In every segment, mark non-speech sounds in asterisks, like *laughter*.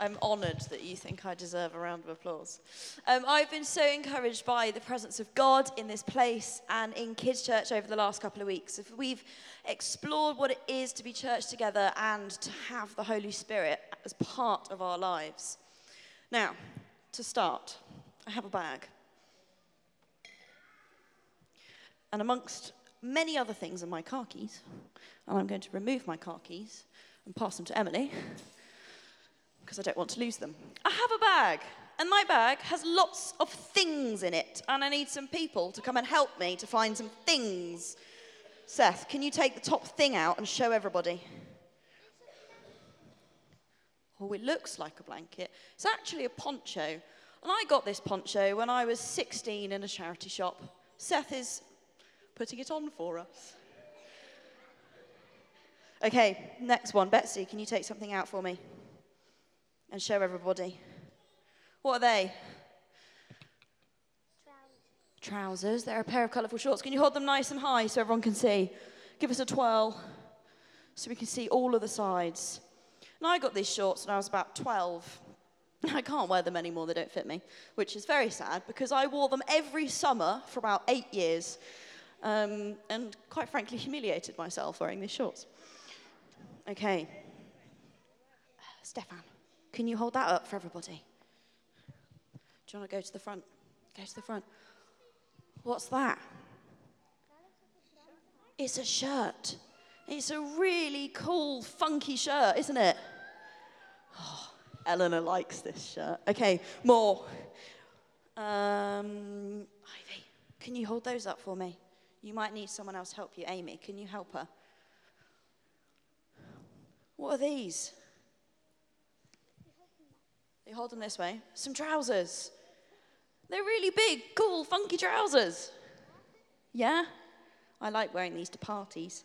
I'm honoured that you think I deserve a round of applause. Um, I've been so encouraged by the presence of God in this place and in Kids Church over the last couple of weeks. If we've explored what it is to be church together and to have the Holy Spirit as part of our lives. Now, to start, I have a bag. And amongst many other things are my car keys. And I'm going to remove my car keys and pass them to Emily *laughs* because I don't want to lose them. I have a bag, and my bag has lots of things in it, and I need some people to come and help me to find some things. Seth, can you take the top thing out and show everybody? Oh, it looks like a blanket. It's actually a poncho. And I got this poncho when I was 16 in a charity shop. Seth is putting it on for us. Okay, next one. Betsy, can you take something out for me? And show everybody. What are they? Trousers. Trousers. They're a pair of colourful shorts. Can you hold them nice and high so everyone can see? Give us a twirl so we can see all of the sides. And I got these shorts when I was about 12. *laughs* I can't wear them anymore, they don't fit me, which is very sad because I wore them every summer for about eight years um, and quite frankly humiliated myself wearing these shorts. Okay. Stefan. Can you hold that up for everybody? Do you want to go to the front? Go to the front. What's that? It's a shirt. It's a really cool, funky shirt, isn't it? Oh, Eleanor likes this shirt. Okay, more. Um, Ivy, can you hold those up for me? You might need someone else to help you. Amy, can you help her? What are these? Hold them this way. Some trousers. They're really big, cool, funky trousers. Yeah? I like wearing these to parties.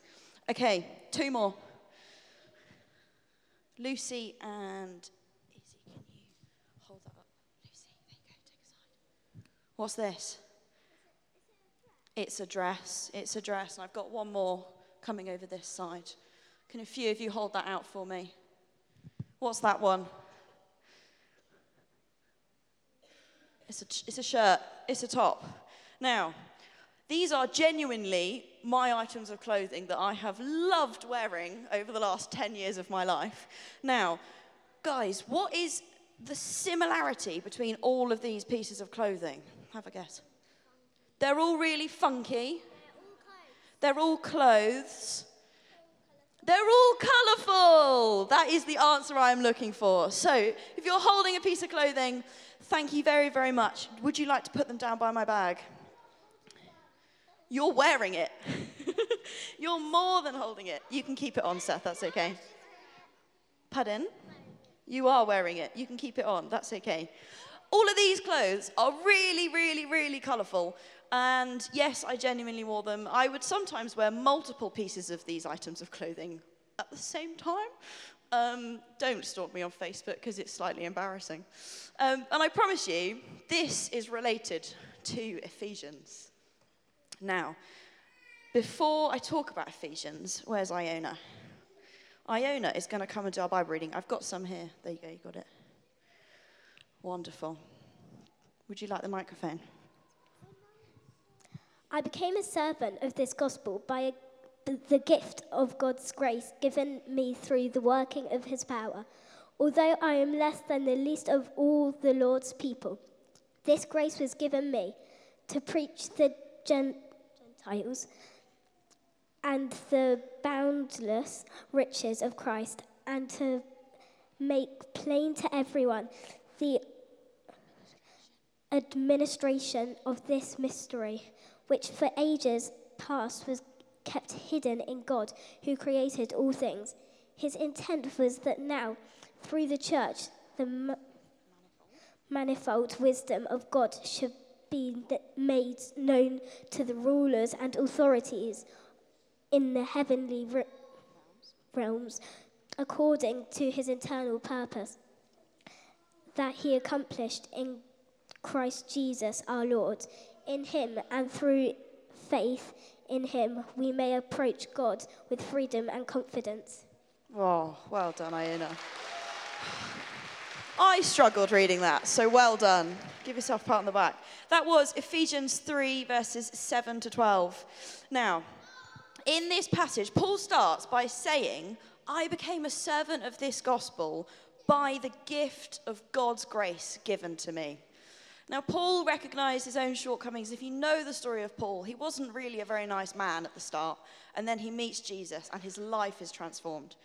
Okay, two more. Lucy and Izzy, can you hold that up? Lucy, there you go, take a side. What's this? It's a dress. It's a dress. And I've got one more coming over this side. Can a few of you hold that out for me? What's that one? It's a, it's a shirt, it's a top. Now, these are genuinely my items of clothing that I have loved wearing over the last 10 years of my life. Now, guys, what is the similarity between all of these pieces of clothing? Have a guess. They're all really funky. They're all clothes. They're all colourful. That is the answer I'm looking for. So, if you're holding a piece of clothing Thank you very, very much. Would you like to put them down by my bag? You're wearing it. *laughs* You're more than holding it. You can keep it on, Seth. That's okay. Pardon? You are wearing it. You can keep it on. That's okay. All of these clothes are really, really, really colourful. And yes, I genuinely wore them. I would sometimes wear multiple pieces of these items of clothing at the same time. Um, don't stalk me on Facebook because it's slightly embarrassing. Um, and I promise you, this is related to Ephesians. Now, before I talk about Ephesians, where's Iona? Iona is going to come and do our Bible reading. I've got some here. There you go, you got it. Wonderful. Would you like the microphone? I became a servant of this gospel by the gift of God's grace given me through the working of his power. Although I am less than the least of all the Lord's people, this grace was given me to preach the Gentiles and the boundless riches of Christ and to make plain to everyone the administration of this mystery, which for ages past was kept hidden in God who created all things. His intent was that now, through the church, the manifold wisdom of God should be made known to the rulers and authorities in the heavenly realms according to his internal purpose that he accomplished in Christ Jesus our Lord. In him and through faith in him we may approach God with freedom and confidence. Oh, well done, Iona. I struggled reading that, so well done. Give yourself a pat on the back. That was Ephesians 3, verses 7 to 12. Now, in this passage, Paul starts by saying, I became a servant of this gospel by the gift of God's grace given to me. Now, Paul recognized his own shortcomings. If you know the story of Paul, he wasn't really a very nice man at the start, and then he meets Jesus, and his life is transformed.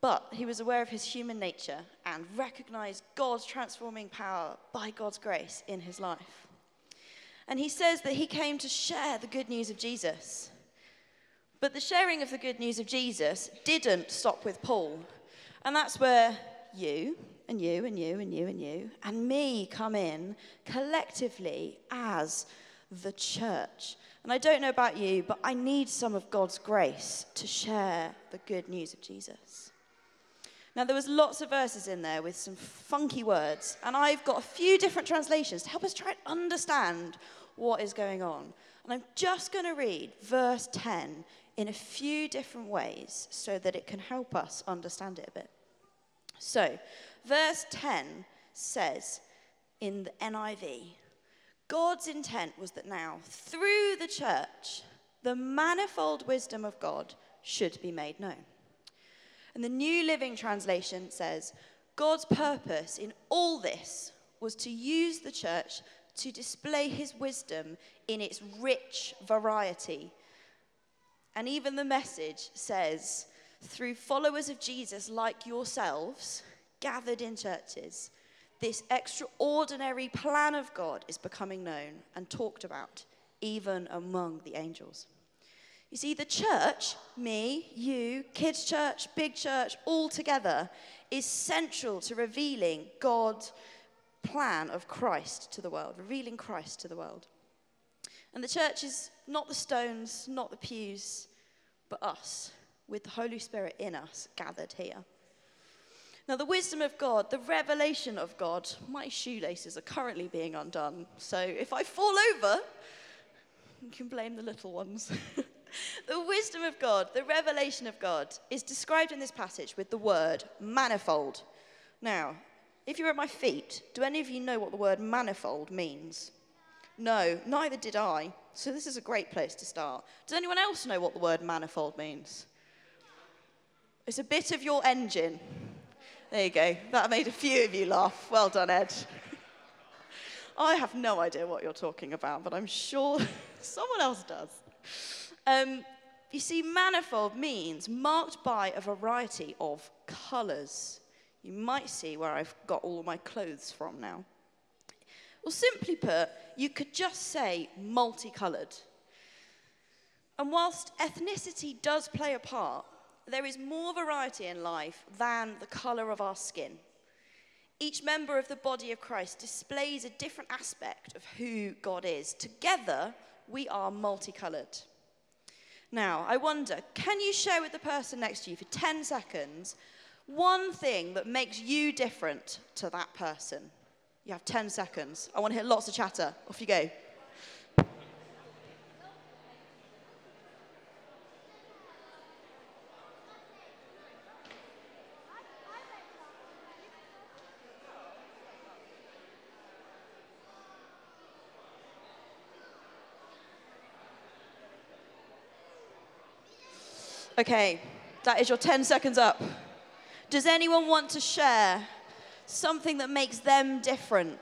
But he was aware of his human nature and recognized God's transforming power by God's grace in his life. And he says that he came to share the good news of Jesus. But the sharing of the good news of Jesus didn't stop with Paul. And that's where you and you and you and you and you and me come in collectively as the church. And I don't know about you, but I need some of God's grace to share the good news of Jesus. Now, there was lots of verses in there with some funky words, and I've got a few different translations to help us try and understand what is going on. And I'm just going to read verse 10 in a few different ways so that it can help us understand it a bit. So, verse 10 says in the NIV God's intent was that now, through the church, the manifold wisdom of God should be made known. And the New Living Translation says, God's purpose in all this was to use the church to display his wisdom in its rich variety. And even the message says, through followers of Jesus like yourselves, gathered in churches, this extraordinary plan of God is becoming known and talked about, even among the angels. You see, the church, me, you, kids' church, big church, all together, is central to revealing God's plan of Christ to the world, revealing Christ to the world. And the church is not the stones, not the pews, but us, with the Holy Spirit in us, gathered here. Now, the wisdom of God, the revelation of God, my shoelaces are currently being undone. So if I fall over, you can blame the little ones. *laughs* the wisdom of God, the revelation of God, is described in this passage with the word manifold. Now, if you're at my feet, do any of you know what the word manifold means? No, neither did I. So this is a great place to start. Does anyone else know what the word manifold means? It's a bit of your engine. There you go. That made a few of you laugh. Well done, Ed. I have no idea what you're talking about, but I'm sure *laughs* someone else does. Um, you see, manifold means marked by a variety of colours. You might see where I've got all my clothes from now. Well, simply put, you could just say multicoloured. And whilst ethnicity does play a part, there is more variety in life than the colour of our skin. Each member of the body of Christ displays a different aspect of who God is. Together, we are multicoloured. Now, I wonder can you share with the person next to you for 10 seconds one thing that makes you different to that person? You have 10 seconds. I want to hear lots of chatter. Off you go. Okay, that is your 10 seconds up. Does anyone want to share something that makes them different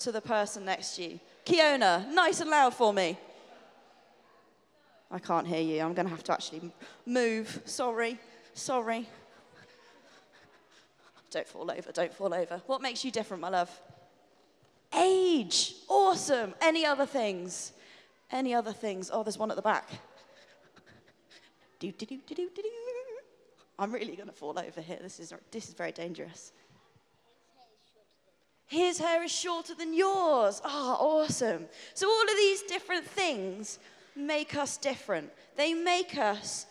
to the person next to you? Kiona, nice and loud for me. I can't hear you. I'm going to have to actually move. Sorry, sorry. Don't fall over, don't fall over. What makes you different, my love? Age. Awesome. Any other things? Any other things? Oh, there's one at the back. Do, do, do, do, do, do. I'm really going to fall over here. This is, this is very dangerous. His hair is shorter than yours. Ah, oh, awesome. So, all of these different things make us different. They make us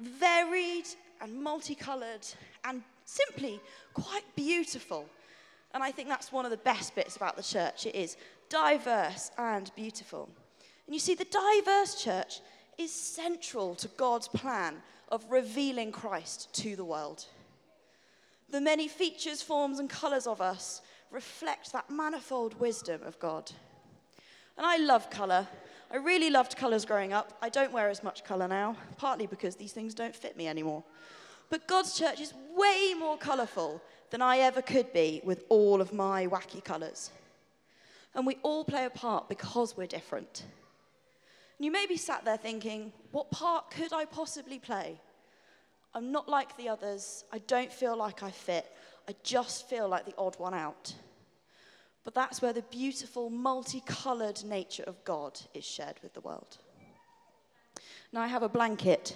varied and multicolored and simply quite beautiful. And I think that's one of the best bits about the church. It is diverse and beautiful. And you see, the diverse church is central to God's plan of revealing Christ to the world. The many features, forms, and colours of us reflect that manifold wisdom of God. And I love colour. I really loved colours growing up. I don't wear as much colour now, partly because these things don't fit me anymore. But God's church is way more colourful than I ever could be with all of my wacky colours. And we all play a part because we're different. You may be sat there thinking, what part could I possibly play? I'm not like the others. I don't feel like I fit. I just feel like the odd one out. But that's where the beautiful, multicoloured nature of God is shared with the world. Now, I have a blanket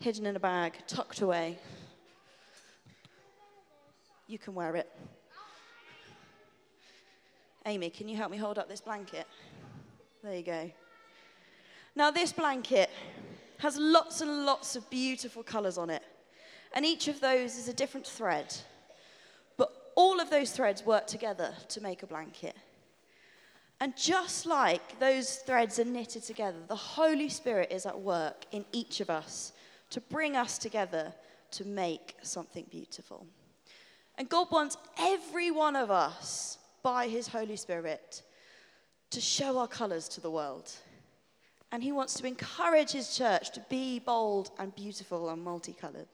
hidden in a bag, tucked away. You can wear it. Amy, can you help me hold up this blanket? There you go. Now, this blanket has lots and lots of beautiful colours on it, and each of those is a different thread. But all of those threads work together to make a blanket. And just like those threads are knitted together, the Holy Spirit is at work in each of us to bring us together to make something beautiful. And God wants every one of us, by His Holy Spirit, to show our colours to the world. And He wants to encourage His church to be bold and beautiful and multicoloured.